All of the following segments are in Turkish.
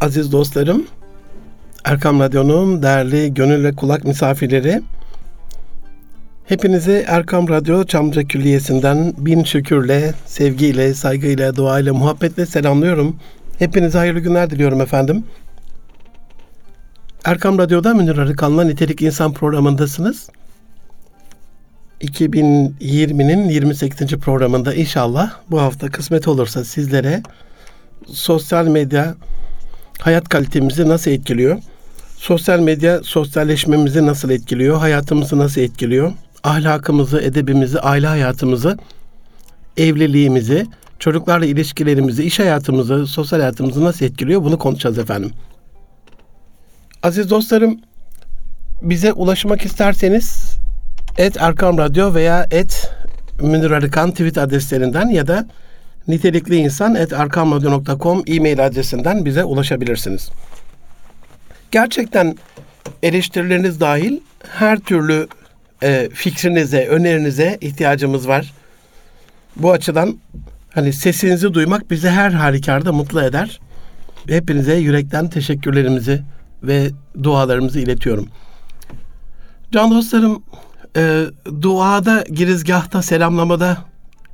Aziz dostlarım, Erkam Radyo'nun değerli gönül ve kulak misafirleri, hepinizi Erkam Radyo Çamlıca Külliyesi'nden bin şükürle, sevgiyle, saygıyla, duayla, muhabbetle selamlıyorum. Hepinize hayırlı günler diliyorum efendim. Erkam Radyo'da Münir Arıkan'la Nitelik İnsan programındasınız. 2020'nin 28. programında inşallah bu hafta kısmet olursa sizlere sosyal medya hayat kalitemizi nasıl etkiliyor? Sosyal medya sosyalleşmemizi nasıl etkiliyor? Hayatımızı nasıl etkiliyor? Ahlakımızı, edebimizi, aile hayatımızı, evliliğimizi, çocuklarla ilişkilerimizi, iş hayatımızı, sosyal hayatımızı nasıl etkiliyor? Bunu konuşacağız efendim. Aziz dostlarım, bize ulaşmak isterseniz et Erkam Radyo veya et Münir Arıkan tweet adreslerinden ya da nitelikli insan et erkamradyo.com e-mail adresinden bize ulaşabilirsiniz. Gerçekten eleştirileriniz dahil her türlü e, fikrinize, önerinize ihtiyacımız var. Bu açıdan hani sesinizi duymak bizi her halükarda mutlu eder. Hepinize yürekten teşekkürlerimizi ve dualarımızı iletiyorum. Can dostlarım, e, duada, girizgahta, selamlamada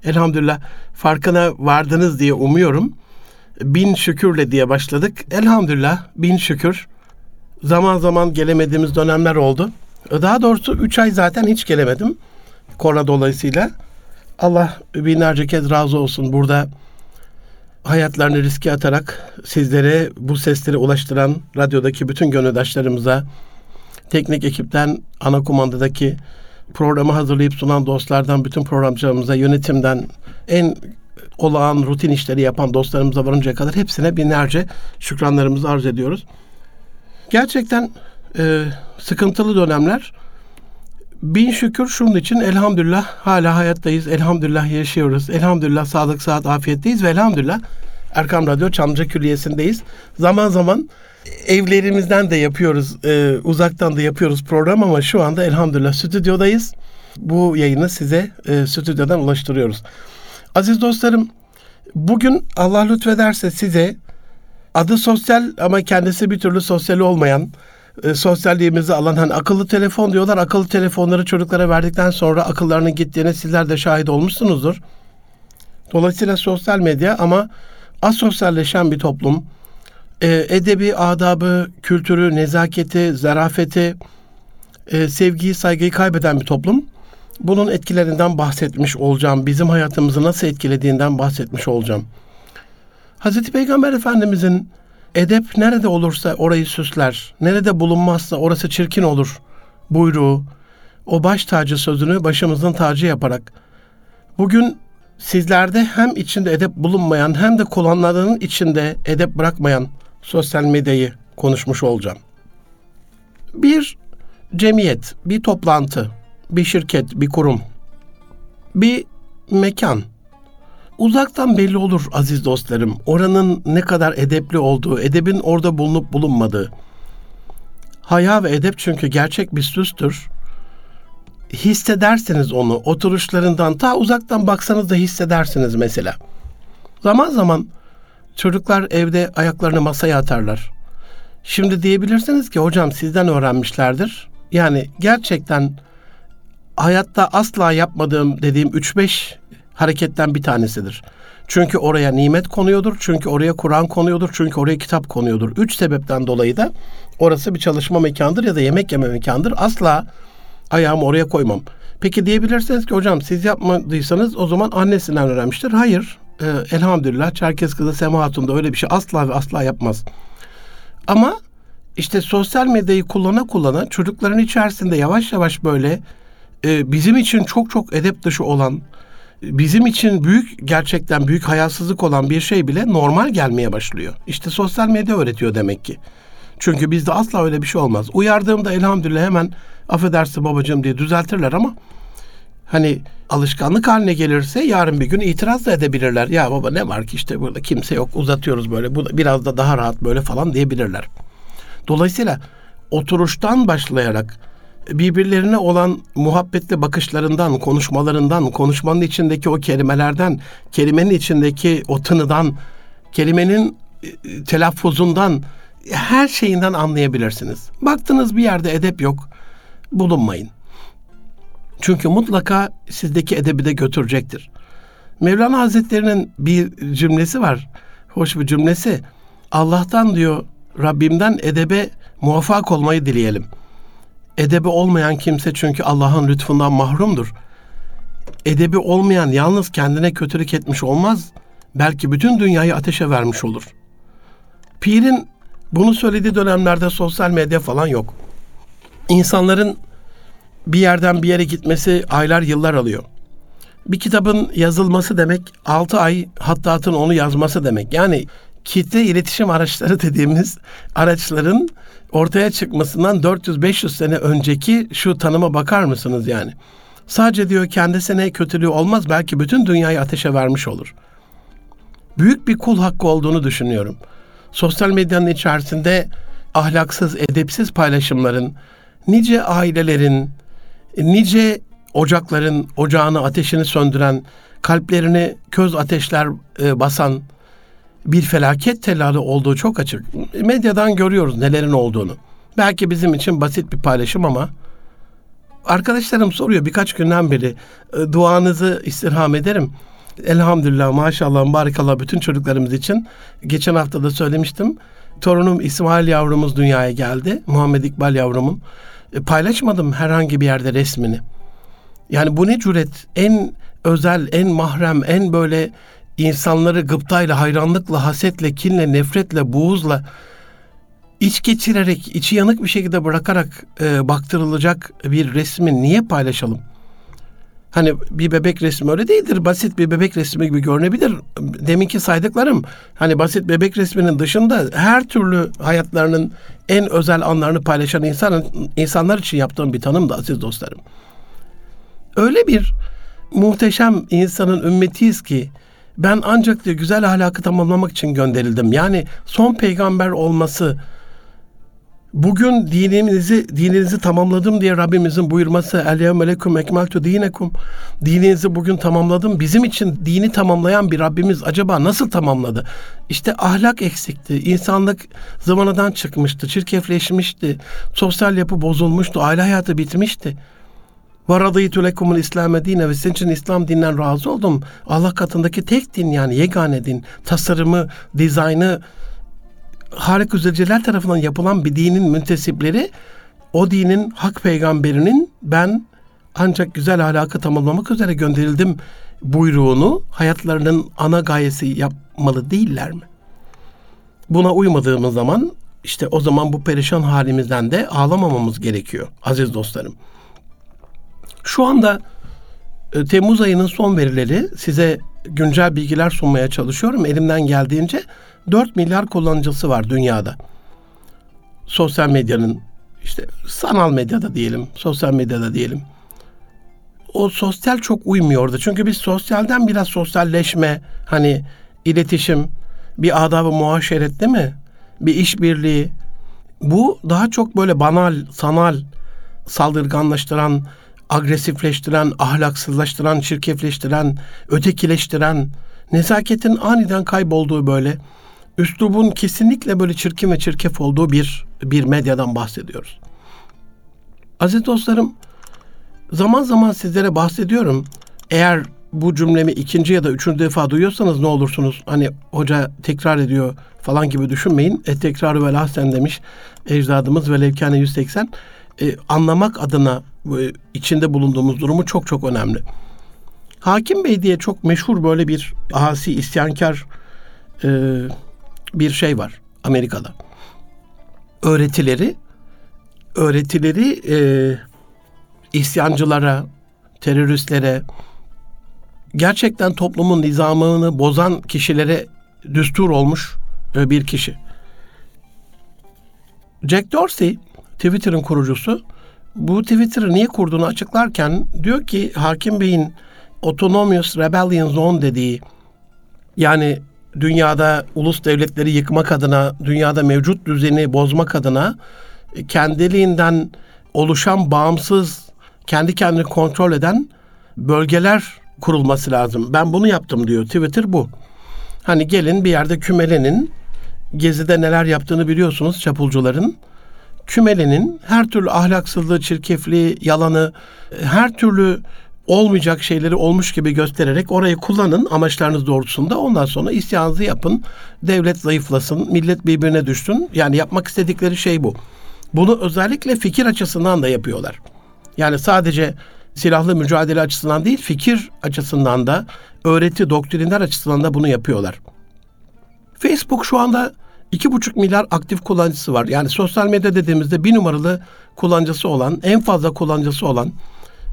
elhamdülillah farkına vardınız diye umuyorum. Bin şükürle diye başladık. Elhamdülillah bin şükür. Zaman zaman gelemediğimiz dönemler oldu. Daha doğrusu üç ay zaten hiç gelemedim. Korona dolayısıyla. Allah binlerce kez razı olsun burada hayatlarını riske atarak sizlere bu sesleri ulaştıran radyodaki bütün gönüldaşlarımıza, teknik ekipten ana kumandadaki programı hazırlayıp sunan dostlardan, bütün programcılarımıza, yönetimden, en olağan rutin işleri yapan dostlarımıza varıncaya kadar hepsine binlerce şükranlarımızı arz ediyoruz. Gerçekten e, sıkıntılı dönemler. Bin şükür şunun için elhamdülillah hala hayattayız. Elhamdülillah yaşıyoruz. Elhamdülillah sağlık, saat, afiyetteyiz ve elhamdülillah Erkam Radyo Çamlıca Külliyesi'ndeyiz. Zaman zaman evlerimizden de yapıyoruz, e, uzaktan da yapıyoruz program ama şu anda elhamdülillah stüdyodayız. Bu yayını size e, stüdyodan ulaştırıyoruz. Aziz dostlarım, bugün Allah lütfederse size adı sosyal ama kendisi bir türlü sosyal olmayan, e, sosyalliğimizi alan hani akıllı telefon diyorlar. Akıllı telefonları çocuklara verdikten sonra akıllarının gittiğine sizler de şahit olmuşsunuzdur. Dolayısıyla sosyal medya ama asosyalleşen bir toplum. E, edebi, adabı, kültürü, nezaketi, zarafeti, e, sevgiyi, saygıyı kaybeden bir toplum. Bunun etkilerinden bahsetmiş olacağım. Bizim hayatımızı nasıl etkilediğinden bahsetmiş olacağım. Hazreti Peygamber Efendimizin edep nerede olursa orayı süsler, nerede bulunmazsa orası çirkin olur buyruğu, o baş tacı sözünü başımızın tacı yaparak bugün sizlerde hem içinde edep bulunmayan hem de kullananların içinde edep bırakmayan sosyal medyayı konuşmuş olacağım. Bir cemiyet, bir toplantı, bir şirket, bir kurum, bir mekan. Uzaktan belli olur aziz dostlarım. Oranın ne kadar edepli olduğu, edebin orada bulunup bulunmadığı. Haya ve edep çünkü gerçek bir süstür. Hissedersiniz onu. Oturuşlarından ta uzaktan baksanız da hissedersiniz mesela. Zaman zaman çocuklar evde ayaklarını masaya atarlar. Şimdi diyebilirsiniz ki hocam sizden öğrenmişlerdir. Yani gerçekten hayatta asla yapmadığım dediğim 3-5 hareketten bir tanesidir. Çünkü oraya nimet konuyordur, çünkü oraya Kur'an konuyordur, çünkü oraya kitap konuyordur. Üç sebepten dolayı da orası bir çalışma mekandır ya da yemek yeme mekandır. Asla ayağımı oraya koymam. Peki diyebilirsiniz ki hocam siz yapmadıysanız o zaman annesinden öğrenmiştir. Hayır. E, elhamdülillah Çerkez kızı Sema Hatun da öyle bir şey asla ve asla yapmaz. Ama işte sosyal medyayı kullana kullana çocukların içerisinde yavaş yavaş böyle e, bizim için çok çok edep dışı olan, bizim için büyük gerçekten büyük hayasızlık olan bir şey bile normal gelmeye başlıyor. İşte sosyal medya öğretiyor demek ki. Çünkü bizde asla öyle bir şey olmaz. Uyardığımda elhamdülillah hemen affedersin babacığım diye düzeltirler ama hani alışkanlık haline gelirse yarın bir gün itiraz da edebilirler. Ya baba ne var ki işte burada kimse yok uzatıyoruz böyle bu biraz da daha rahat böyle falan diyebilirler. Dolayısıyla oturuştan başlayarak birbirlerine olan muhabbetli bakışlarından, konuşmalarından, konuşmanın içindeki o kelimelerden, kelimenin içindeki o tınıdan, kelimenin e, telaffuzundan, her şeyinden anlayabilirsiniz. Baktınız bir yerde edep yok, bulunmayın. Çünkü mutlaka sizdeki edebi de götürecektir. Mevlana Hazretleri'nin bir cümlesi var. Hoş bir cümlesi. Allah'tan diyor Rabbimden edebe muvaffak olmayı dileyelim. Edebi olmayan kimse çünkü Allah'ın lütfundan mahrumdur. Edebi olmayan yalnız kendine kötülük etmiş olmaz, belki bütün dünyayı ateşe vermiş olur. Pir'in bunu söylediği dönemlerde sosyal medya falan yok. İnsanların bir yerden bir yere gitmesi aylar yıllar alıyor. Bir kitabın yazılması demek 6 ay hattatın onu yazması demek. Yani kitle iletişim araçları dediğimiz araçların ortaya çıkmasından 400-500 sene önceki şu tanıma bakar mısınız yani? Sadece diyor kendisine kötülüğü olmaz belki bütün dünyayı ateşe vermiş olur. Büyük bir kul hakkı olduğunu düşünüyorum. Sosyal medyanın içerisinde ahlaksız, edepsiz paylaşımların, nice ailelerin, nice ocakların ocağını, ateşini söndüren, kalplerini köz ateşler e, basan bir felaket telalı olduğu çok açık. Medyadan görüyoruz nelerin olduğunu. Belki bizim için basit bir paylaşım ama arkadaşlarım soruyor birkaç günden beri e, duanızı istirham ederim. Elhamdülillah maşallah barikallah bütün çocuklarımız için. Geçen hafta da söylemiştim. Torunum İsmail yavrumuz dünyaya geldi. Muhammed İkbal yavrumun. E, paylaşmadım herhangi bir yerde resmini. Yani bu ne cüret? En özel, en mahrem, en böyle insanları gıptayla, hayranlıkla, hasetle, kinle, nefretle, buğuzla iç geçirerek, içi yanık bir şekilde bırakarak e, baktırılacak bir resmi niye paylaşalım? Hani bir bebek resmi öyle değildir. Basit bir bebek resmi gibi görünebilir. Deminki saydıklarım hani basit bebek resminin dışında her türlü hayatlarının en özel anlarını paylaşan insan, insanlar için yaptığım bir tanım da aziz dostlarım. Öyle bir muhteşem insanın ümmetiyiz ki ben ancak diyor güzel ahlakı tamamlamak için gönderildim. Yani son peygamber olması bugün dinimizi dininizi tamamladım diye Rabbimizin buyurması El yevmelekum ekmeltu dinekum dininizi bugün tamamladım. Bizim için dini tamamlayan bir Rabbimiz acaba nasıl tamamladı? İşte ahlak eksikti. insanlık zamanadan çıkmıştı. Çirkefleşmişti. Sosyal yapı bozulmuştu. Aile hayatı bitmişti. Ve radıytu lekumul İslam'e dine ve senin için İslam dinden razı oldum. Allah katındaki tek din yani yegane din. Tasarımı, dizaynı Zülcelal tarafından yapılan bir dinin müntesipleri o dinin hak peygamberinin ben ancak güzel ahlakı tamamlamak üzere gönderildim buyruğunu hayatlarının ana gayesi yapmalı değiller mi? Buna uymadığımız zaman işte o zaman bu perişan halimizden de ağlamamamız gerekiyor aziz dostlarım. Şu anda e, Temmuz ayının son verileri size güncel bilgiler sunmaya çalışıyorum. Elimden geldiğince 4 milyar kullanıcısı var dünyada. Sosyal medyanın işte sanal medyada diyelim, sosyal medyada diyelim. O sosyal çok uymuyordu. Çünkü biz sosyalden biraz sosyalleşme, hani iletişim, bir adabı muaşeret değil mi? Bir işbirliği. Bu daha çok böyle banal, sanal, saldırganlaştıran, agresifleştiren, ahlaksızlaştıran, çirkefleştiren, ötekileştiren, nezaketin aniden kaybolduğu böyle, üslubun kesinlikle böyle çirkin ve çirkef olduğu bir bir medyadan bahsediyoruz. Aziz dostlarım, zaman zaman sizlere bahsediyorum. Eğer bu cümlemi ikinci ya da üçüncü defa duyuyorsanız ne olursunuz? Hani hoca tekrar ediyor falan gibi düşünmeyin. E tekrarı vel ahsen demiş ecdadımız ve levkane 180. E, anlamak adına e, içinde bulunduğumuz durumu çok çok önemli. Hakim Bey diye çok meşhur böyle bir asi isyankar e, bir şey var Amerika'da. Öğretileri öğretileri e, isyancılara, teröristlere, gerçekten toplumun nizamını bozan kişilere düstur olmuş e, bir kişi. Jack Dorsey, Twitter'ın kurucusu, bu Twitter'ı niye kurduğunu açıklarken diyor ki Hakim Bey'in Autonomous Rebellion Zone dediği yani dünyada ulus devletleri yıkmak adına, dünyada mevcut düzeni bozmak adına kendiliğinden oluşan bağımsız, kendi kendini kontrol eden bölgeler kurulması lazım. Ben bunu yaptım diyor. Twitter bu. Hani gelin bir yerde kümelenin, gezide neler yaptığını biliyorsunuz çapulcuların. Kümelenin her türlü ahlaksızlığı, çirkefliği, yalanı, her türlü olmayacak şeyleri olmuş gibi göstererek orayı kullanın amaçlarınız doğrultusunda. Ondan sonra isyanınızı yapın. Devlet zayıflasın, millet birbirine düşsün. Yani yapmak istedikleri şey bu. Bunu özellikle fikir açısından da yapıyorlar. Yani sadece silahlı mücadele açısından değil, fikir açısından da, öğreti, doktrinler açısından da bunu yapıyorlar. Facebook şu anda 2,5 milyar aktif kullanıcısı var. Yani sosyal medya dediğimizde bir numaralı kullanıcısı olan, en fazla kullanıcısı olan,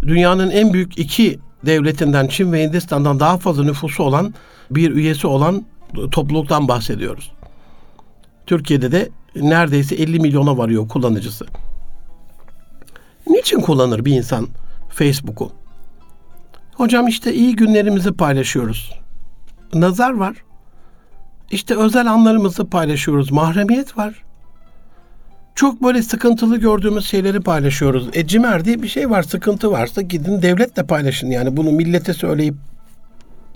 dünyanın en büyük iki devletinden Çin ve Hindistan'dan daha fazla nüfusu olan bir üyesi olan topluluktan bahsediyoruz. Türkiye'de de neredeyse 50 milyona varıyor kullanıcısı. Niçin kullanır bir insan Facebook'u? Hocam işte iyi günlerimizi paylaşıyoruz. Nazar var. İşte özel anlarımızı paylaşıyoruz. Mahremiyet var. Çok böyle sıkıntılı gördüğümüz şeyleri paylaşıyoruz. E cimer diye bir şey var. Sıkıntı varsa gidin devletle paylaşın. Yani bunu millete söyleyip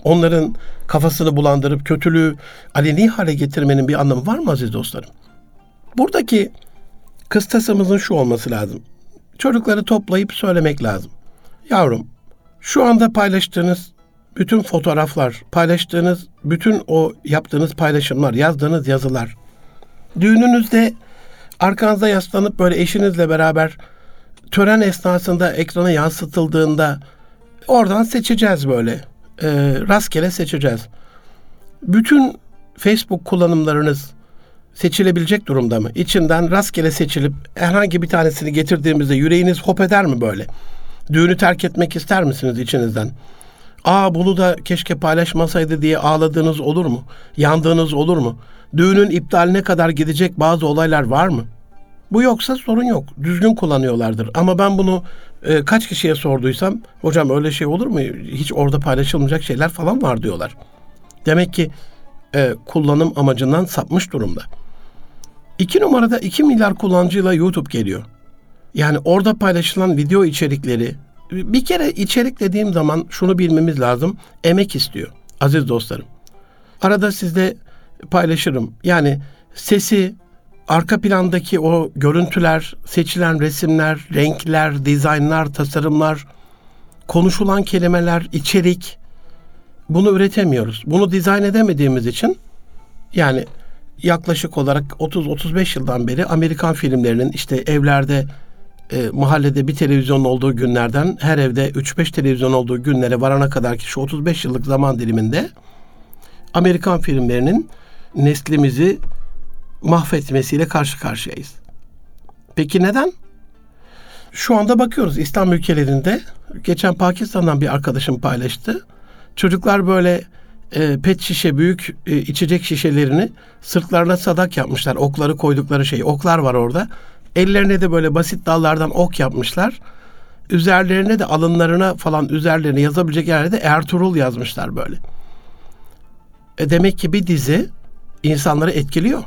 onların kafasını bulandırıp kötülüğü aleni hale getirmenin bir anlamı var mı aziz dostlarım? Buradaki kıstasımızın şu olması lazım. Çocukları toplayıp söylemek lazım. Yavrum, şu anda paylaştığınız bütün fotoğraflar, paylaştığınız bütün o yaptığınız paylaşımlar, yazdığınız yazılar, düğününüzde arkanıza yaslanıp böyle eşinizle beraber tören esnasında ekrana yansıtıldığında oradan seçeceğiz böyle. E, rastgele seçeceğiz. Bütün Facebook kullanımlarınız seçilebilecek durumda mı? İçinden rastgele seçilip herhangi bir tanesini getirdiğimizde yüreğiniz hop eder mi böyle? Düğünü terk etmek ister misiniz içinizden? Aa bunu da keşke paylaşmasaydı diye ağladığınız olur mu? Yandığınız olur mu? Düğünün iptaline kadar gidecek bazı olaylar var mı? Bu yoksa sorun yok. Düzgün kullanıyorlardır. Ama ben bunu e, kaç kişiye sorduysam hocam öyle şey olur mu? Hiç orada paylaşılmayacak şeyler falan var diyorlar. Demek ki e, kullanım amacından sapmış durumda. İki numarada 2 milyar kullanıcıyla YouTube geliyor. Yani orada paylaşılan video içerikleri bir kere içerik dediğim zaman şunu bilmemiz lazım. Emek istiyor aziz dostlarım. Arada sizde paylaşırım. Yani sesi, arka plandaki o görüntüler, seçilen resimler, renkler, dizaynlar, tasarımlar, konuşulan kelimeler, içerik bunu üretemiyoruz. Bunu dizayn edemediğimiz için yani yaklaşık olarak 30-35 yıldan beri Amerikan filmlerinin işte evlerde e, mahallede bir televizyon olduğu günlerden her evde 3-5 televizyon olduğu günlere varana kadar ki şu 35 yıllık zaman diliminde Amerikan filmlerinin neslimizi mahvetmesiyle karşı karşıyayız. Peki neden? Şu anda bakıyoruz İslam ülkelerinde geçen Pakistan'dan bir arkadaşım paylaştı. Çocuklar böyle e, pet şişe büyük e, içecek şişelerini sırtlarına sadak yapmışlar. Okları koydukları şey. Oklar var orada. Ellerine de böyle basit dallardan ok yapmışlar. Üzerlerine de alınlarına falan üzerlerine yazabilecek yerde Ertuğrul yazmışlar böyle. E demek ki bir dizi insanları etkiliyor.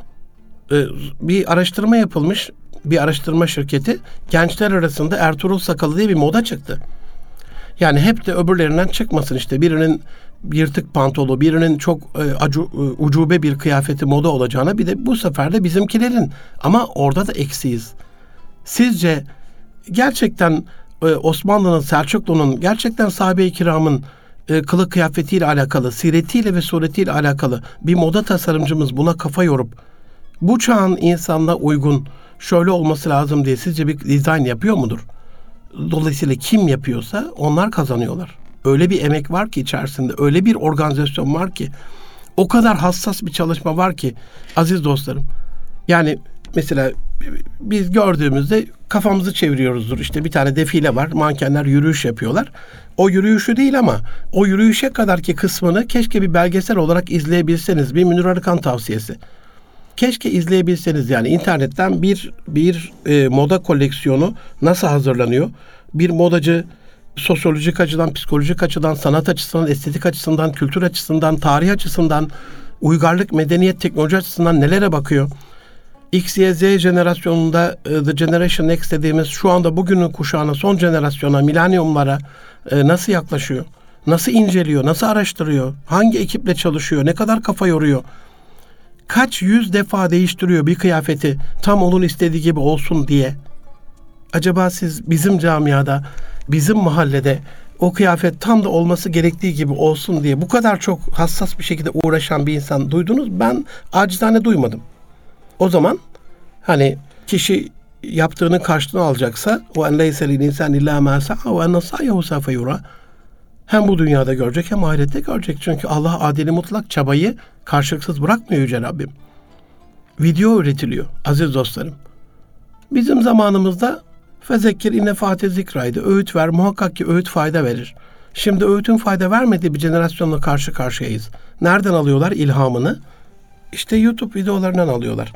E, bir araştırma yapılmış. Bir araştırma şirketi gençler arasında Ertuğrul sakalı diye bir moda çıktı. Yani hep de öbürlerinden çıkmasın işte. Birinin yırtık pantolu, birinin çok e, acu, e, ucube bir kıyafeti moda olacağına bir de bu sefer de bizimkilerin. Ama orada da eksiyiz. Sizce gerçekten e, Osmanlı'nın, Selçuklu'nun, gerçekten sahabe-i kiramın e, kılık kıyafetiyle alakalı, siretiyle ve suretiyle alakalı bir moda tasarımcımız buna kafa yorup bu çağın insanına uygun şöyle olması lazım diye sizce bir dizayn yapıyor mudur? Dolayısıyla kim yapıyorsa onlar kazanıyorlar. Öyle bir emek var ki içerisinde, öyle bir organizasyon var ki, o kadar hassas bir çalışma var ki aziz dostlarım. Yani mesela biz gördüğümüzde kafamızı çeviriyoruzdur. İşte bir tane defile var. Mankenler yürüyüş yapıyorlar. O yürüyüşü değil ama o yürüyüşe kadarki kısmını keşke bir belgesel olarak izleyebilseniz. Bir Münir Arıkan tavsiyesi. Keşke izleyebilseniz yani internetten bir bir e, moda koleksiyonu nasıl hazırlanıyor? Bir modacı sosyolojik açıdan, psikolojik açıdan, sanat açısından, estetik açısından, kültür açısından, tarih açısından, uygarlık, medeniyet, teknoloji açısından nelere bakıyor? X, Y, Z jenerasyonunda e, The Generation Next dediğimiz şu anda bugünün kuşağına, son jenerasyona, milenyumlara e, nasıl yaklaşıyor? Nasıl inceliyor? Nasıl araştırıyor? Hangi ekiple çalışıyor? Ne kadar kafa yoruyor? Kaç yüz defa değiştiriyor bir kıyafeti tam onun istediği gibi olsun diye? Acaba siz bizim camiada, bizim mahallede o kıyafet tam da olması gerektiği gibi olsun diye bu kadar çok hassas bir şekilde uğraşan bir insan duydunuz. Ben acizane duymadım. O zaman hani kişi yaptığının karşılığını alacaksa o en leyse insan illa ma sa'a ve enne sa'yehu sawfe yura. Hem bu dünyada görecek hem ahirette görecek. Çünkü Allah adili mutlak çabayı karşılıksız bırakmıyor Yüce Rabbim. Video üretiliyor aziz dostlarım. Bizim zamanımızda Fezekkir inne fate zikraydı. Öğüt ver. Muhakkak ki öğüt fayda verir. Şimdi öğütün fayda vermediği bir jenerasyonla karşı karşıyayız. Nereden alıyorlar ilhamını? İşte YouTube videolarından alıyorlar.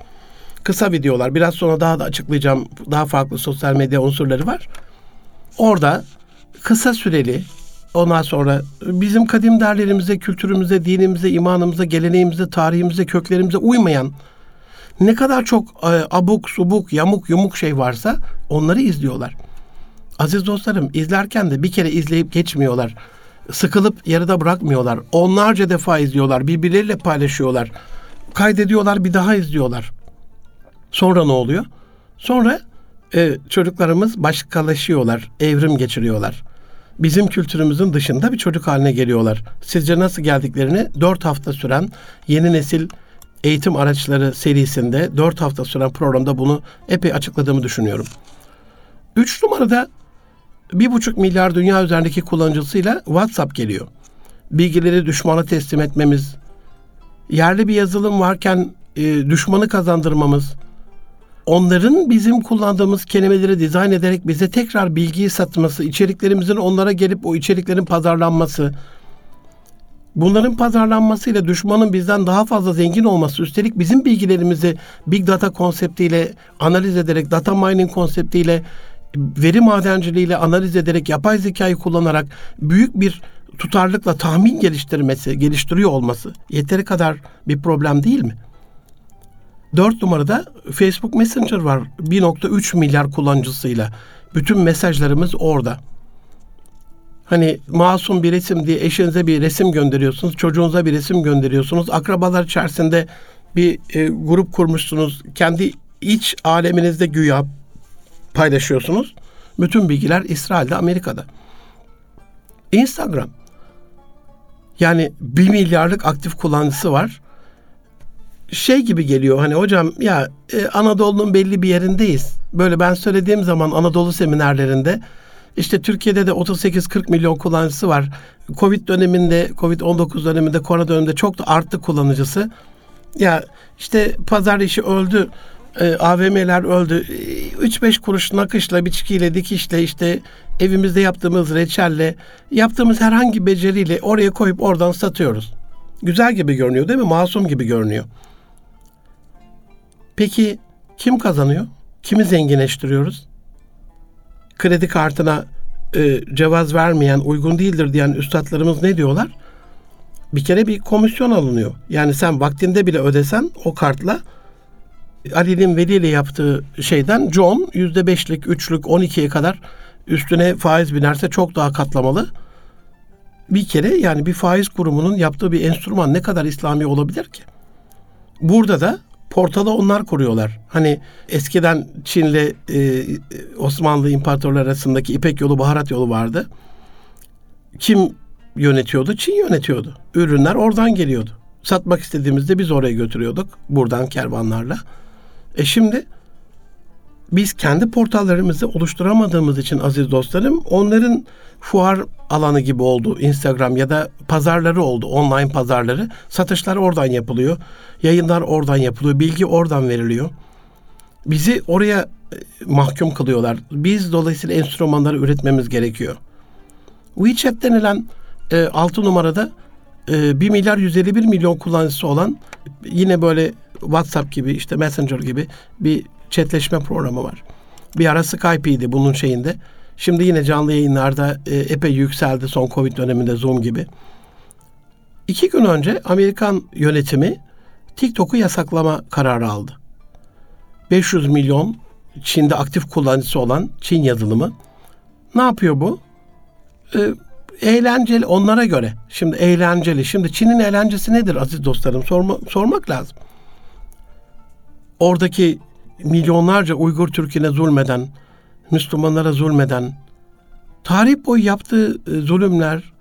Kısa videolar. Biraz sonra daha da açıklayacağım. Daha farklı sosyal medya unsurları var. Orada kısa süreli ondan sonra bizim kadim değerlerimize, kültürümüze, dinimize, imanımıza, geleneğimize, tarihimize, köklerimize uymayan ne kadar çok e, abuk, subuk, yamuk, yumuk şey varsa onları izliyorlar. Aziz dostlarım izlerken de bir kere izleyip geçmiyorlar. Sıkılıp yarıda bırakmıyorlar. Onlarca defa izliyorlar. Birbirleriyle paylaşıyorlar. Kaydediyorlar bir daha izliyorlar. Sonra ne oluyor? Sonra e, çocuklarımız başkalaşıyorlar. Evrim geçiriyorlar. Bizim kültürümüzün dışında bir çocuk haline geliyorlar. Sizce nasıl geldiklerini dört hafta süren yeni nesil eğitim araçları serisinde 4 hafta süren programda bunu epey açıkladığımı düşünüyorum. 3 numarada 1,5 milyar dünya üzerindeki kullanıcısıyla WhatsApp geliyor. Bilgileri düşmana teslim etmemiz, yerli bir yazılım varken e, düşmanı kazandırmamız, onların bizim kullandığımız kelimeleri dizayn ederek bize tekrar bilgiyi satması, içeriklerimizin onlara gelip o içeriklerin pazarlanması, Bunların pazarlanmasıyla düşmanın bizden daha fazla zengin olması, üstelik bizim bilgilerimizi big data konseptiyle analiz ederek, data mining konseptiyle, veri madenciliğiyle analiz ederek, yapay zekayı kullanarak büyük bir tutarlıkla tahmin geliştirmesi, geliştiriyor olması yeteri kadar bir problem değil mi? Dört numarada Facebook Messenger var. 1.3 milyar kullanıcısıyla. Bütün mesajlarımız orada. Hani masum bir resim diye eşinize bir resim gönderiyorsunuz, çocuğunuza bir resim gönderiyorsunuz. Akrabalar içerisinde bir e, grup kurmuşsunuz. Kendi iç aleminizde güya paylaşıyorsunuz. Bütün bilgiler İsrail'de, Amerika'da. Instagram. Yani bir milyarlık aktif kullanıcısı var. Şey gibi geliyor hani hocam ya e, Anadolu'nun belli bir yerindeyiz. Böyle ben söylediğim zaman Anadolu seminerlerinde işte Türkiye'de de 38-40 milyon kullanıcısı var. Covid döneminde, Covid-19 döneminde, korona döneminde çok da arttı kullanıcısı. Ya işte pazar işi öldü. E, AVM'ler öldü. 3-5 kuruş nakışla, biçkiyle, dikişle işte evimizde yaptığımız reçelle, yaptığımız herhangi beceriyle oraya koyup oradan satıyoruz. Güzel gibi görünüyor değil mi? Masum gibi görünüyor. Peki kim kazanıyor? Kimi zenginleştiriyoruz? kredi kartına e, cevaz vermeyen, uygun değildir diyen üstadlarımız ne diyorlar? Bir kere bir komisyon alınıyor. Yani sen vaktinde bile ödesen o kartla Ali'nin Veli ile yaptığı şeyden John yüzde beşlik, üçlük, on ikiye kadar üstüne faiz binerse çok daha katlamalı. Bir kere yani bir faiz kurumunun yaptığı bir enstrüman ne kadar İslami olabilir ki? Burada da portalı onlar kuruyorlar. Hani eskiden Çin'le e, Osmanlı İmparatorluğu arasındaki İpek yolu, baharat yolu vardı. Kim yönetiyordu? Çin yönetiyordu. Ürünler oradan geliyordu. Satmak istediğimizde biz oraya götürüyorduk. Buradan kervanlarla. E şimdi biz kendi portallarımızı oluşturamadığımız için aziz dostlarım onların fuar alanı gibi oldu Instagram ya da pazarları oldu online pazarları. Satışlar oradan yapılıyor. Yayınlar oradan yapılıyor. Bilgi oradan veriliyor. Bizi oraya e, mahkum kılıyorlar. Biz dolayısıyla enstrümanları üretmemiz gerekiyor. WeChat denilen e, 6 numarada e, 1 milyar 151 milyon kullanıcısı olan yine böyle WhatsApp gibi işte Messenger gibi bir chatleşme programı var. Bir ara Skype'iydi bunun şeyinde. Şimdi yine canlı yayınlarda e, epey yükseldi son Covid döneminde Zoom gibi. İki gün önce Amerikan yönetimi TikTok'u yasaklama kararı aldı. 500 milyon Çin'de aktif kullanıcısı olan Çin yazılımı. Ne yapıyor bu? Ee, eğlenceli onlara göre. Şimdi eğlenceli. Şimdi Çin'in eğlencesi nedir aziz dostlarım? Sorma, sormak lazım. Oradaki milyonlarca Uygur Türk'üne zulmeden, Müslümanlara zulmeden, tarih boyu yaptığı e, zulümler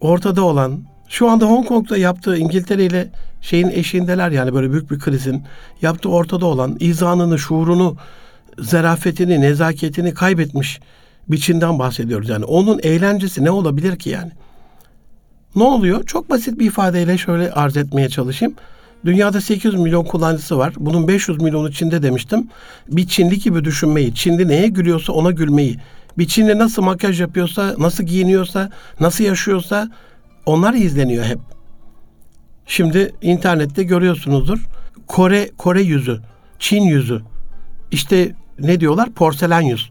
ortada olan, şu anda Hong Kong'da yaptığı İngiltere ile şeyin eşiğindeler yani böyle büyük bir krizin yaptığı ortada olan izanını, şuurunu, zerafetini, nezaketini kaybetmiş biçimden bahsediyoruz. Yani onun eğlencesi ne olabilir ki yani? Ne oluyor? Çok basit bir ifadeyle şöyle arz etmeye çalışayım. Dünyada 800 milyon kullanıcısı var. Bunun 500 milyonu Çin'de demiştim. Bir Çinli gibi düşünmeyi, Çinli neye gülüyorsa ona gülmeyi, bir Çinli nasıl makyaj yapıyorsa, nasıl giyiniyorsa, nasıl yaşıyorsa onlar izleniyor hep. Şimdi internette görüyorsunuzdur. Kore Kore yüzü, Çin yüzü. İşte ne diyorlar? Porselen yüz.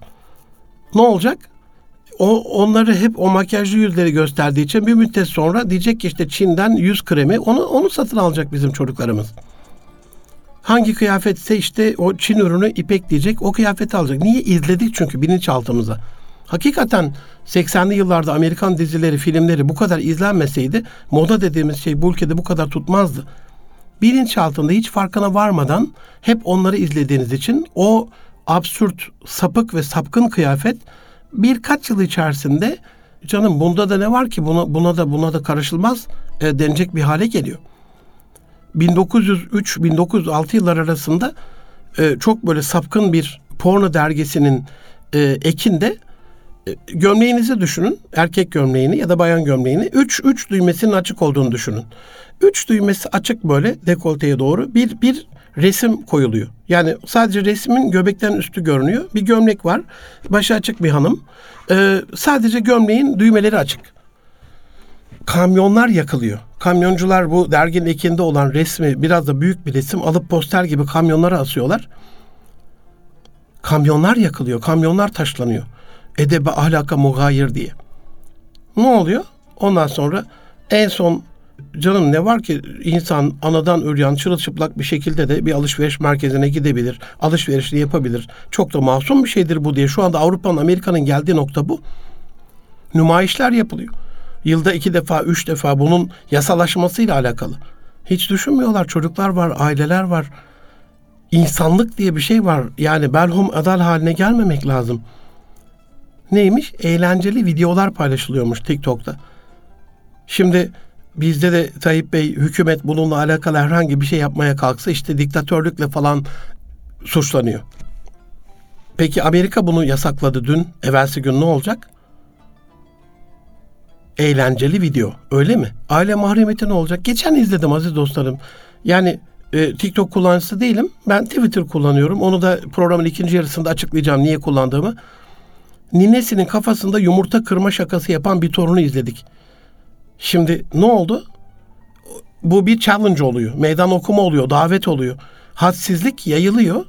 Ne olacak? O onları hep o makyajlı yüzleri gösterdiği için bir müddet sonra diyecek ki işte Çin'den yüz kremi onu onu satın alacak bizim çocuklarımız. Hangi kıyafetse işte o Çin ürünü ipek diyecek o kıyafeti alacak. Niye? izledik çünkü bilinçaltımıza. Hakikaten 80'li yıllarda Amerikan dizileri, filmleri bu kadar izlenmeseydi moda dediğimiz şey bu ülkede bu kadar tutmazdı. Bilinçaltında hiç farkına varmadan hep onları izlediğiniz için o absürt, sapık ve sapkın kıyafet birkaç yıl içerisinde canım bunda da ne var ki buna, buna da buna da karışılmaz e, denecek bir hale geliyor. 1903-1906 yıllar arasında e, çok böyle sapkın bir porno dergisinin e, ekinde e, gömleğinizi düşünün. Erkek gömleğini ya da bayan gömleğini. Üç, üç düğmesinin açık olduğunu düşünün. Üç düğmesi açık böyle dekolteye doğru bir, bir resim koyuluyor. Yani sadece resmin göbekten üstü görünüyor. Bir gömlek var. Başı açık bir hanım. Ee, sadece gömleğin düğmeleri açık. Kamyonlar yakılıyor. Kamyoncular bu derginin ekinde olan resmi biraz da büyük bir resim alıp poster gibi kamyonlara asıyorlar. Kamyonlar yakılıyor. Kamyonlar taşlanıyor. Edebe ahlaka mugayir diye. Ne oluyor? Ondan sonra en son canım ne var ki insan anadan üryan çırılçıplak bir şekilde de bir alışveriş merkezine gidebilir. Alışverişini yapabilir. Çok da masum bir şeydir bu diye. Şu anda Avrupa'nın Amerika'nın geldiği nokta bu. Nümayişler yapılıyor. Yılda iki defa, üç defa bunun yasalaşmasıyla alakalı. Hiç düşünmüyorlar. Çocuklar var, aileler var. İnsanlık diye bir şey var. Yani belhum adal haline gelmemek lazım. Neymiş? Eğlenceli videolar paylaşılıyormuş TikTok'ta. Şimdi bizde de Tayyip Bey hükümet bununla alakalı herhangi bir şey yapmaya kalksa işte diktatörlükle falan suçlanıyor. Peki Amerika bunu yasakladı dün. Evvelsi gün ne olacak? Eğlenceli video. Öyle mi? Aile mahremiyeti ne olacak? Geçen izledim aziz dostlarım. Yani e, TikTok kullanıcısı değilim. Ben Twitter kullanıyorum. Onu da programın ikinci yarısında açıklayacağım niye kullandığımı. Ninesinin kafasında yumurta kırma şakası yapan bir torunu izledik. Şimdi ne oldu? Bu bir challenge oluyor. Meydan okuma oluyor, davet oluyor. Hadsizlik yayılıyor.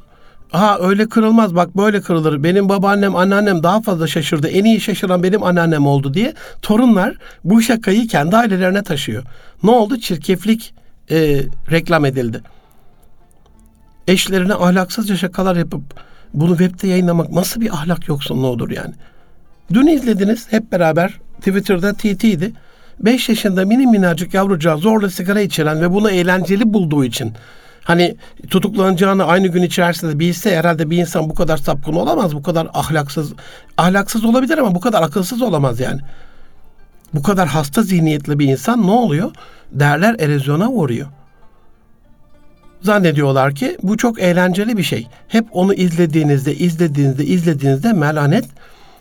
Ha öyle kırılmaz bak böyle kırılır. Benim babaannem, anneannem daha fazla şaşırdı. En iyi şaşıran benim anneannem oldu diye torunlar bu şakayı kendi ailelerine taşıyor. Ne oldu? Çirkeflik e, reklam edildi. Eşlerine ahlaksızca şakalar yapıp bunu webde yayınlamak nasıl bir ahlak yoksunluğu olur yani? Dün izlediniz hep beraber Twitter'da TT'ydi. 5 yaşında mini minacık yavrucağı zorla sigara içiren ve bunu eğlenceli bulduğu için hani tutuklanacağını aynı gün içerisinde bilse herhalde bir insan bu kadar sapkın olamaz, bu kadar ahlaksız. Ahlaksız olabilir ama bu kadar akılsız olamaz yani. Bu kadar hasta zihniyetli bir insan ne oluyor? Değerler erozyona uğruyor. Zannediyorlar ki bu çok eğlenceli bir şey. Hep onu izlediğinizde, izlediğinizde, izlediğinizde melanet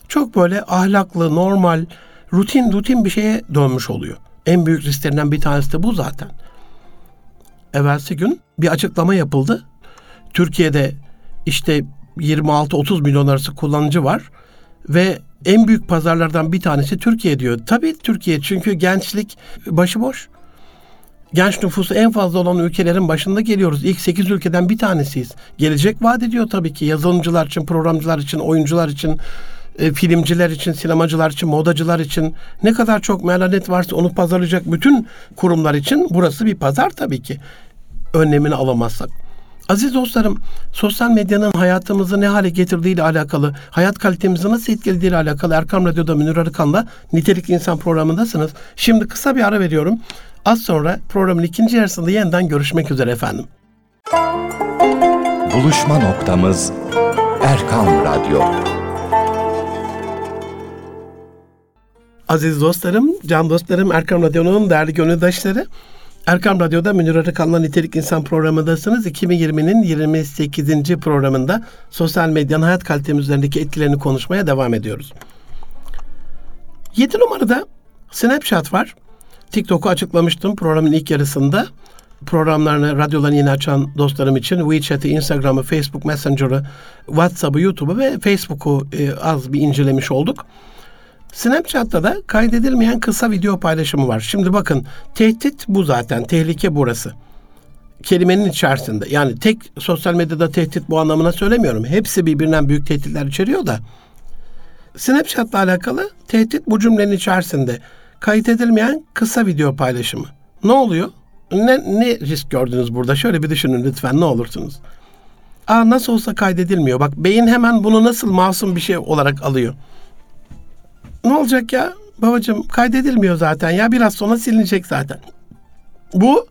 çok böyle ahlaklı, normal, rutin rutin bir şeye dönmüş oluyor. En büyük risklerinden bir tanesi de bu zaten. Evvelsi gün bir açıklama yapıldı. Türkiye'de işte 26-30 milyon arası kullanıcı var ve en büyük pazarlardan bir tanesi Türkiye diyor. Tabii Türkiye çünkü gençlik başıboş. Genç nüfusu en fazla olan ülkelerin başında geliyoruz. İlk 8 ülkeden bir tanesiyiz. Gelecek vaat ediyor tabii ki yazılımcılar için, programcılar için, oyuncular için, e, filmciler için, sinemacılar için, modacılar için ne kadar çok melanet varsa onu pazarlayacak bütün kurumlar için burası bir pazar tabii ki. Önlemini alamazsak. Aziz dostlarım, sosyal medyanın hayatımızı ne hale getirdiği ile alakalı, hayat kalitemizi nasıl etkilediği ile alakalı Erkam Radyo'da Münir Arıkan'la Nitelikli İnsan programındasınız. Şimdi kısa bir ara veriyorum. Az sonra programın ikinci yarısında yeniden görüşmek üzere efendim. Buluşma noktamız Erkam Radyo. Aziz dostlarım, can dostlarım, Erkam Radyo'nun değerli gönüldaşları. Erkam Radyo'da Münir Arıkan'la Nitelik İnsan programındasınız. 2020'nin 28. programında sosyal medyanın hayat kalitemiz üzerindeki etkilerini konuşmaya devam ediyoruz. 7 numarada Snapchat var. TikTok'u açıklamıştım programın ilk yarısında. Programlarını, radyolarını yeni açan dostlarım için WeChat'i, Instagram'ı, Facebook Messenger'ı, WhatsApp'ı, YouTube'u ve Facebook'u e, az bir incelemiş olduk. Snapchat'ta da kaydedilmeyen kısa video paylaşımı var. Şimdi bakın tehdit bu zaten. Tehlike burası. Kelimenin içerisinde. Yani tek sosyal medyada tehdit bu anlamına söylemiyorum. Hepsi birbirinden büyük tehditler içeriyor da. Snapchat'la alakalı tehdit bu cümlenin içerisinde. Kaydedilmeyen kısa video paylaşımı. Ne oluyor? Ne, ne risk gördünüz burada? Şöyle bir düşünün lütfen ne olursunuz. Aa nasıl olsa kaydedilmiyor. Bak beyin hemen bunu nasıl masum bir şey olarak alıyor. Ne olacak ya? Babacığım kaydedilmiyor zaten ya biraz sonra silinecek zaten. Bu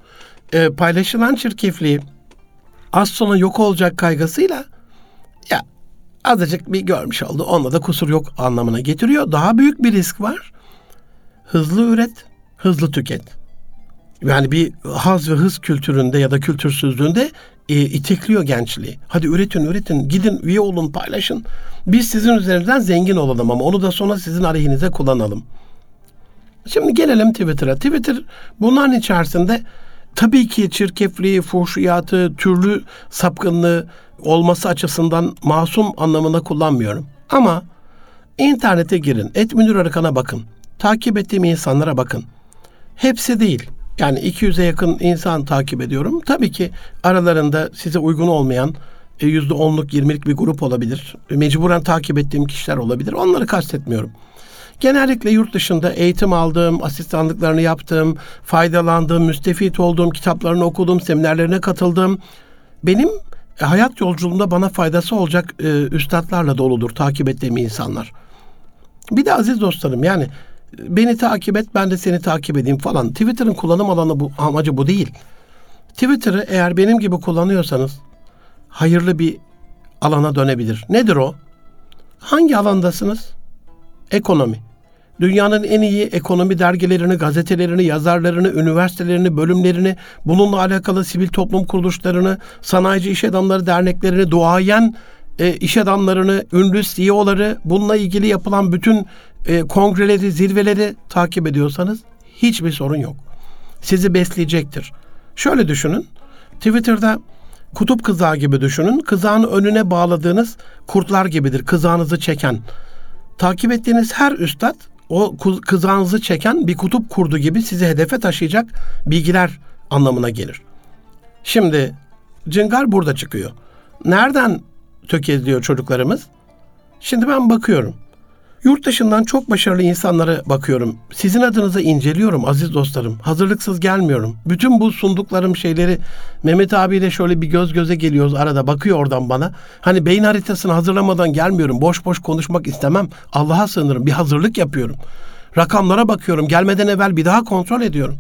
e, paylaşılan çirkefliği az sonra yok olacak kaygısıyla ya azıcık bir görmüş oldu. Onda da kusur yok anlamına getiriyor. Daha büyük bir risk var. Hızlı üret, hızlı tüket. Yani bir haz ve hız kültüründe ya da kültürsüzlüğünde e, itekliyor gençliği. Hadi üretin üretin gidin üye olun paylaşın. Biz sizin üzerinden zengin olalım ama onu da sonra sizin aleyhinize kullanalım. Şimdi gelelim Twitter'a. Twitter bunların içerisinde tabii ki çirkefliği, fuhşiyatı, türlü sapkınlığı olması açısından masum anlamında kullanmıyorum. Ama internete girin. Et Münir Arıkan'a bakın. Takip ettiğim insanlara bakın. Hepsi değil. Yani 200'e yakın insan takip ediyorum. Tabii ki aralarında size uygun olmayan %10'luk e, 20'lik bir grup olabilir. Mecburen takip ettiğim kişiler olabilir. Onları kastetmiyorum. Genellikle yurt dışında eğitim aldığım, asistanlıklarını yaptığım, faydalandığım, müstefit olduğum, kitaplarını okudum, seminerlerine katıldım. Benim e, hayat yolculuğunda bana faydası olacak e, üstadlarla doludur takip ettiğim insanlar. Bir de aziz dostlarım yani beni takip et ben de seni takip edeyim falan. Twitter'ın kullanım alanı bu amacı bu değil. Twitter'ı eğer benim gibi kullanıyorsanız hayırlı bir alana dönebilir. Nedir o? Hangi alandasınız? Ekonomi. Dünyanın en iyi ekonomi dergilerini, gazetelerini, yazarlarını, üniversitelerini, bölümlerini, bununla alakalı sivil toplum kuruluşlarını, sanayici iş adamları derneklerini, duayen e, iş adamlarını, ünlü CEO'ları, bununla ilgili yapılan bütün e, kongreleri, zirveleri takip ediyorsanız hiçbir sorun yok. Sizi besleyecektir. Şöyle düşünün. Twitter'da kutup kızağı gibi düşünün. Kızağın önüne bağladığınız kurtlar gibidir. Kızağınızı çeken. Takip ettiğiniz her üstad o kızağınızı çeken bir kutup kurdu gibi sizi hedefe taşıyacak bilgiler anlamına gelir. Şimdi cıngar burada çıkıyor. Nereden tökezliyor çocuklarımız? Şimdi ben bakıyorum. Yurt dışından çok başarılı insanlara bakıyorum. Sizin adınıza inceliyorum aziz dostlarım. Hazırlıksız gelmiyorum. Bütün bu sunduklarım şeyleri Mehmet abiyle şöyle bir göz göze geliyoruz arada bakıyor oradan bana. Hani beyin haritasını hazırlamadan gelmiyorum. Boş boş konuşmak istemem. Allah'a sığınırım. Bir hazırlık yapıyorum. Rakamlara bakıyorum. Gelmeden evvel bir daha kontrol ediyorum.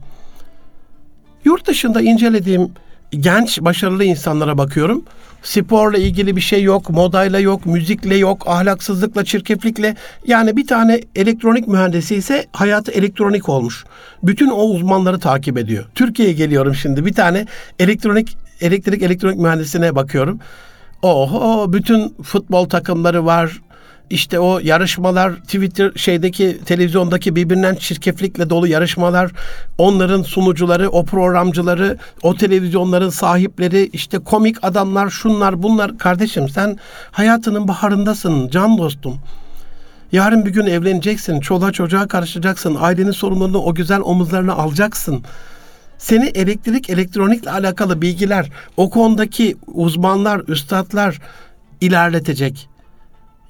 Yurt dışında incelediğim genç başarılı insanlara bakıyorum. Sporla ilgili bir şey yok, modayla yok, müzikle yok, ahlaksızlıkla, çirkeflikle. Yani bir tane elektronik mühendisi ise hayatı elektronik olmuş. Bütün o uzmanları takip ediyor. Türkiye'ye geliyorum şimdi. Bir tane elektronik elektrik elektronik mühendisine bakıyorum. Oho bütün futbol takımları var, işte o yarışmalar Twitter şeydeki televizyondaki birbirinden çirkeflikle dolu yarışmalar onların sunucuları o programcıları o televizyonların sahipleri işte komik adamlar şunlar bunlar kardeşim sen hayatının baharındasın can dostum. Yarın bir gün evleneceksin, çoluğa çocuğa karışacaksın, ailenin sorumluluğunu o güzel omuzlarına alacaksın. Seni elektrik, elektronikle alakalı bilgiler, o konudaki uzmanlar, üstadlar ilerletecek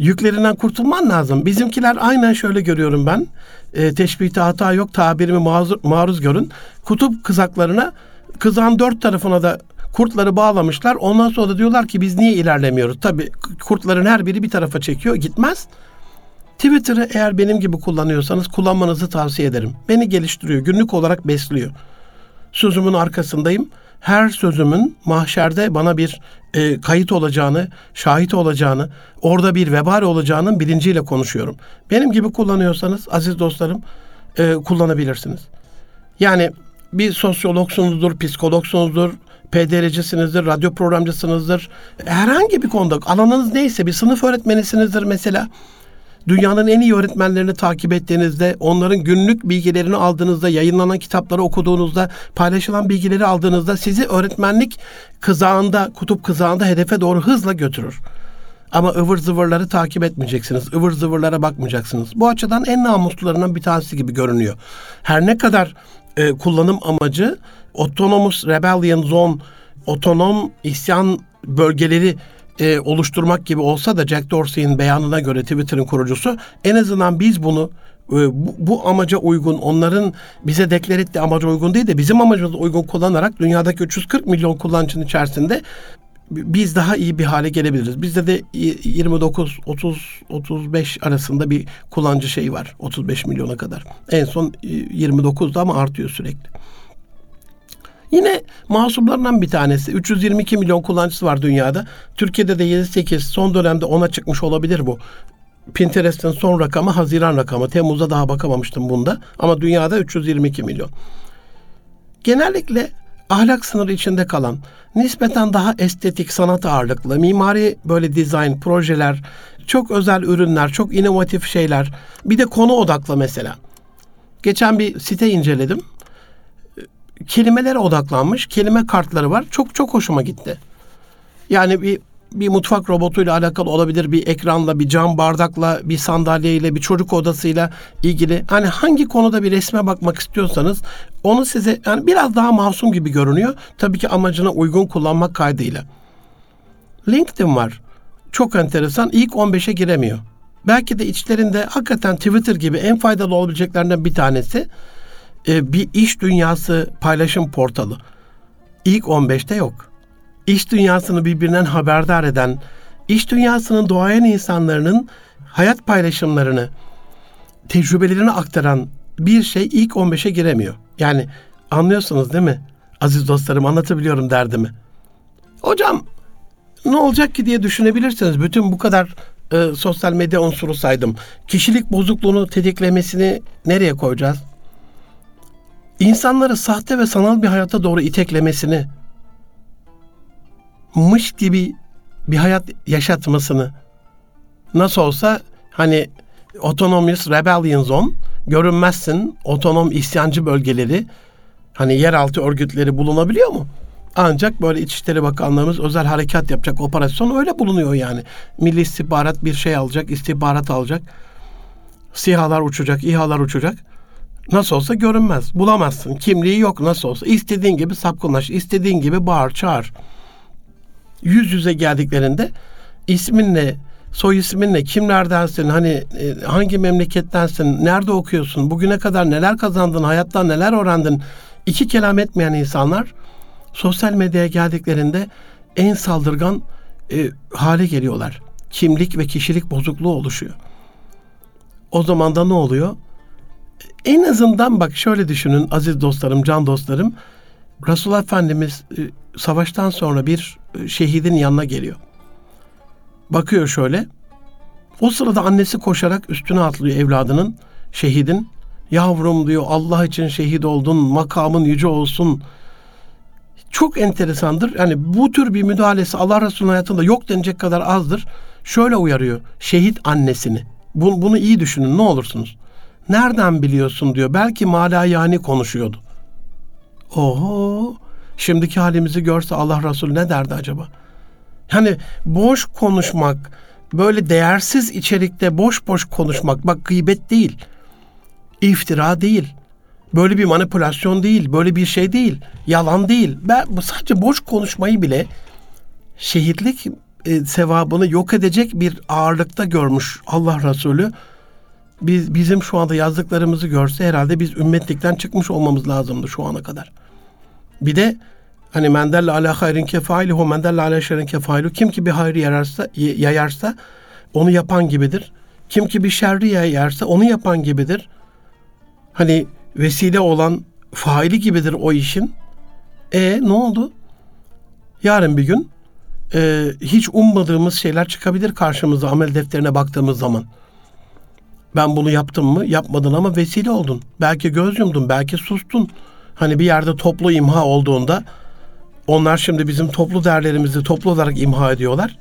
yüklerinden kurtulman lazım. Bizimkiler aynen şöyle görüyorum ben. E, teşbihte hata yok tabirimi maruz, maruz görün. Kutup kızaklarına kızağın dört tarafına da Kurtları bağlamışlar. Ondan sonra da diyorlar ki biz niye ilerlemiyoruz? Tabii kurtların her biri bir tarafa çekiyor. Gitmez. Twitter'ı eğer benim gibi kullanıyorsanız kullanmanızı tavsiye ederim. Beni geliştiriyor. Günlük olarak besliyor. Sözümün arkasındayım. Her sözümün mahşerde bana bir e, kayıt olacağını, şahit olacağını, orada bir vebal olacağının bilinciyle konuşuyorum. Benim gibi kullanıyorsanız aziz dostlarım e, kullanabilirsiniz. Yani bir sosyologsunuzdur, psikologsunuzdur, PDR'cisinizdir, radyo programcısınızdır. Herhangi bir konuda alanınız neyse bir sınıf öğretmenisinizdir mesela. Dünyanın en iyi öğretmenlerini takip ettiğinizde, onların günlük bilgilerini aldığınızda, yayınlanan kitapları okuduğunuzda, paylaşılan bilgileri aldığınızda sizi öğretmenlik kızağında, kutup kızağında hedefe doğru hızla götürür. Ama ıvır zıvırları takip etmeyeceksiniz. ıvır zıvırlara bakmayacaksınız. Bu açıdan en namuslularından bir tanesi gibi görünüyor. Her ne kadar e, kullanım amacı Autonomous Rebellion Zone, otonom isyan bölgeleri e, oluşturmak gibi olsa da Jack Dorsey'in beyanına göre Twitter'ın kurucusu en azından biz bunu e, bu, bu amaca uygun, onların bize deklar ettiği amaca uygun değil de bizim amacımıza uygun kullanarak dünyadaki 340 milyon kullanıcının içerisinde biz daha iyi bir hale gelebiliriz. Bizde de 29 30 35 arasında bir kullanıcı şeyi var. 35 milyona kadar. En son 29'da ama artıyor sürekli. Yine masumlarından bir tanesi. 322 milyon kullanıcısı var dünyada. Türkiye'de de 7-8 son dönemde ona çıkmış olabilir bu. Pinterest'in son rakamı Haziran rakamı. Temmuz'da daha bakamamıştım bunda. Ama dünyada 322 milyon. Genellikle ahlak sınırı içinde kalan, nispeten daha estetik, sanat ağırlıklı, mimari böyle dizayn, projeler, çok özel ürünler, çok inovatif şeyler. Bir de konu odaklı mesela. Geçen bir site inceledim. Kelimelere odaklanmış, kelime kartları var. Çok çok hoşuma gitti. Yani bir bir mutfak robotuyla alakalı olabilir, bir ekranla, bir cam bardakla, bir sandalyeyle, bir çocuk odasıyla ilgili. Hani hangi konuda bir resme bakmak istiyorsanız onu size yani biraz daha masum gibi görünüyor. Tabii ki amacına uygun kullanmak kaydıyla. LinkedIn var. Çok enteresan. İlk 15'e giremiyor. Belki de içlerinde hakikaten Twitter gibi en faydalı olabileceklerinden bir tanesi e, bir iş dünyası paylaşım portalı. İlk 15'te yok iş dünyasını birbirinden haberdar eden, iş dünyasının doğayan insanların hayat paylaşımlarını, tecrübelerini aktaran bir şey ilk 15'e giremiyor. Yani anlıyorsunuz değil mi? Aziz dostlarım anlatabiliyorum derdimi. Hocam ne olacak ki diye düşünebilirsiniz. Bütün bu kadar e, sosyal medya unsuru saydım. Kişilik bozukluğunu tetiklemesini nereye koyacağız? İnsanları sahte ve sanal bir hayata doğru iteklemesini, mış gibi bir hayat yaşatmasını nasıl olsa hani Autonomous Rebellion Zone görünmezsin otonom isyancı bölgeleri hani yeraltı örgütleri bulunabiliyor mu? Ancak böyle İçişleri Bakanlığımız özel harekat yapacak operasyon öyle bulunuyor yani. Milli istihbarat bir şey alacak, istihbarat alacak. SİHA'lar uçacak, İHA'lar uçacak. Nasıl olsa görünmez. Bulamazsın. Kimliği yok nasıl olsa. İstediğin gibi sapkınlaş, istediğin gibi bağır, çağır yüz yüze geldiklerinde isminle, soy isminle, kimlerdensin, hani e, hangi memlekettensin, nerede okuyorsun, bugüne kadar neler kazandın, hayattan neler öğrendin, iki kelam etmeyen insanlar sosyal medyaya geldiklerinde en saldırgan e, hale geliyorlar. Kimlik ve kişilik bozukluğu oluşuyor. O zaman da ne oluyor? En azından bak şöyle düşünün aziz dostlarım, can dostlarım. Resulullah Efendimiz e, savaştan sonra bir e, şehidin yanına geliyor. Bakıyor şöyle. O sırada annesi koşarak üstüne atlıyor evladının, şehidin. Yavrum diyor Allah için şehit oldun, makamın yüce olsun. Çok enteresandır. Yani bu tür bir müdahalesi Allah Resulü'nün hayatında yok denecek kadar azdır. Şöyle uyarıyor şehit annesini. Bunu, bunu iyi düşünün ne olursunuz. Nereden biliyorsun diyor. Belki mala yani konuşuyordu. Oho şimdiki halimizi görse Allah Resulü ne derdi acaba? Hani boş konuşmak, böyle değersiz içerikte boş boş konuşmak, bak gıybet değil, iftira değil, böyle bir manipülasyon değil, böyle bir şey değil, yalan değil. Ben sadece boş konuşmayı bile şehitlik e, sevabını yok edecek bir ağırlıkta görmüş Allah Resulü. Biz bizim şu anda yazdıklarımızı görse herhalde biz ümmetlikten çıkmış olmamız lazımdı şu ana kadar. Bir de Hani mendelle ala hayrin kefailuhu mendelle ala şerrin kefailu. Kim ki bir hayrı yararsa, yayarsa onu yapan gibidir. Kim ki bir şerri yayarsa onu yapan gibidir. Hani vesile olan faili gibidir o işin. E ne oldu? Yarın bir gün e, hiç ummadığımız şeyler çıkabilir karşımıza amel defterine baktığımız zaman. Ben bunu yaptım mı? Yapmadın ama vesile oldun. Belki göz yumdun, belki sustun. Hani bir yerde toplu imha olduğunda onlar şimdi bizim toplu değerlerimizi toplu olarak imha ediyorlar.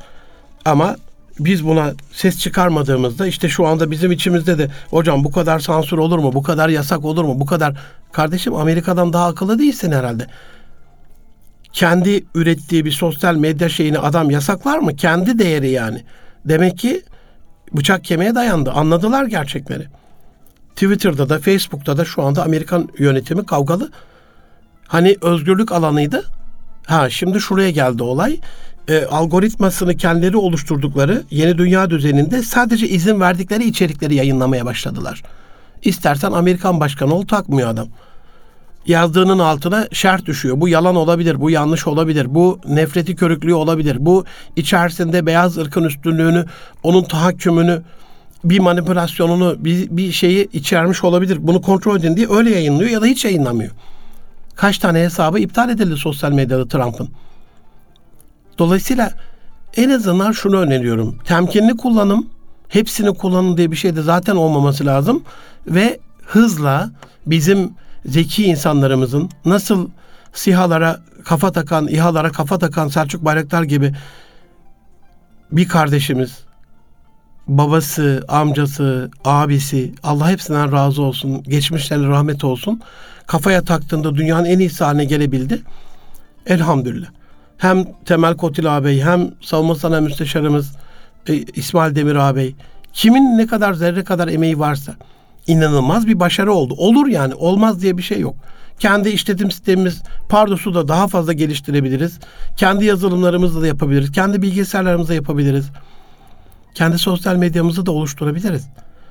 Ama biz buna ses çıkarmadığımızda işte şu anda bizim içimizde de hocam bu kadar sansür olur mu? Bu kadar yasak olur mu? Bu kadar kardeşim Amerika'dan daha akıllı değilsin herhalde. Kendi ürettiği bir sosyal medya şeyini adam yasaklar mı? Kendi değeri yani. Demek ki bıçak kemiğe dayandı. Anladılar gerçekleri. Twitter'da da Facebook'ta da şu anda Amerikan yönetimi kavgalı. Hani özgürlük alanıydı. Ha şimdi şuraya geldi olay. E, algoritmasını kendileri oluşturdukları yeni dünya düzeninde sadece izin verdikleri içerikleri yayınlamaya başladılar. İstersen Amerikan başkanı ol takmıyor adam. Yazdığının altına şert düşüyor. Bu yalan olabilir, bu yanlış olabilir, bu nefreti körüklüğü olabilir, bu içerisinde beyaz ırkın üstünlüğünü, onun tahakkümünü, bir manipülasyonunu, bir, bir şeyi içermiş olabilir. Bunu kontrol edin diye öyle yayınlıyor ya da hiç yayınlamıyor. Kaç tane hesabı iptal edildi sosyal medyada Trump'ın. Dolayısıyla en azından şunu öneriyorum. Temkinli kullanım, hepsini kullanın diye bir şey de zaten olmaması lazım. Ve hızla bizim zeki insanlarımızın nasıl sihalara kafa takan, İHA'lara kafa takan Selçuk Bayraktar gibi bir kardeşimiz, babası, amcası, abisi, Allah hepsinden razı olsun, geçmişlerine rahmet olsun. Kafaya taktığında dünyanın en iyisi haline gelebildi. Elhamdülillah. Hem Temel Kotil ağabey hem savunma sanayi müsteşarımız e, İsmail Demir ağabey kimin ne kadar zerre kadar emeği varsa inanılmaz bir başarı oldu. Olur yani olmaz diye bir şey yok. Kendi işletim sistemimiz Pardos'u da daha fazla geliştirebiliriz. Kendi yazılımlarımızla da yapabiliriz. Kendi bilgisayarlarımızla yapabiliriz. Kendi sosyal medyamızı da oluşturabiliriz.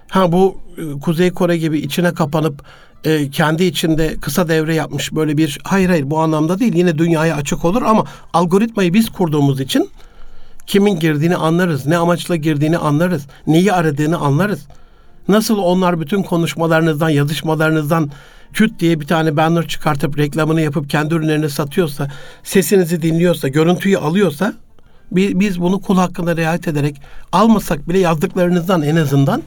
Ha bu e, Kuzey Kore gibi içine kapanıp e, kendi içinde kısa devre yapmış böyle bir hayır hayır bu anlamda değil yine dünyaya açık olur ama algoritmayı biz kurduğumuz için kimin girdiğini anlarız, ne amaçla girdiğini anlarız, neyi aradığını anlarız. Nasıl onlar bütün konuşmalarınızdan, yazışmalarınızdan küt diye bir tane banner çıkartıp reklamını yapıp kendi ürünlerini satıyorsa, sesinizi dinliyorsa, görüntüyü alıyorsa biz bunu kul hakkında riayet ederek almasak bile yazdıklarınızdan en azından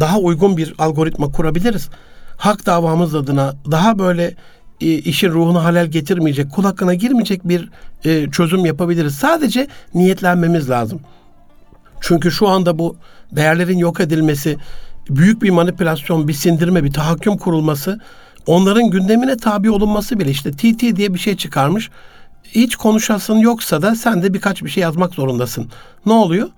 daha uygun bir algoritma kurabiliriz. Hak davamız adına daha böyle işin ruhunu halel getirmeyecek, kul hakkına girmeyecek bir e, çözüm yapabiliriz. Sadece niyetlenmemiz lazım. Çünkü şu anda bu değerlerin yok edilmesi, büyük bir manipülasyon, bir sindirme, bir tahakküm kurulması, onların gündemine tabi olunması bile işte TT diye bir şey çıkarmış. Hiç konuşasın yoksa da sen de birkaç bir şey yazmak zorundasın. Ne oluyor?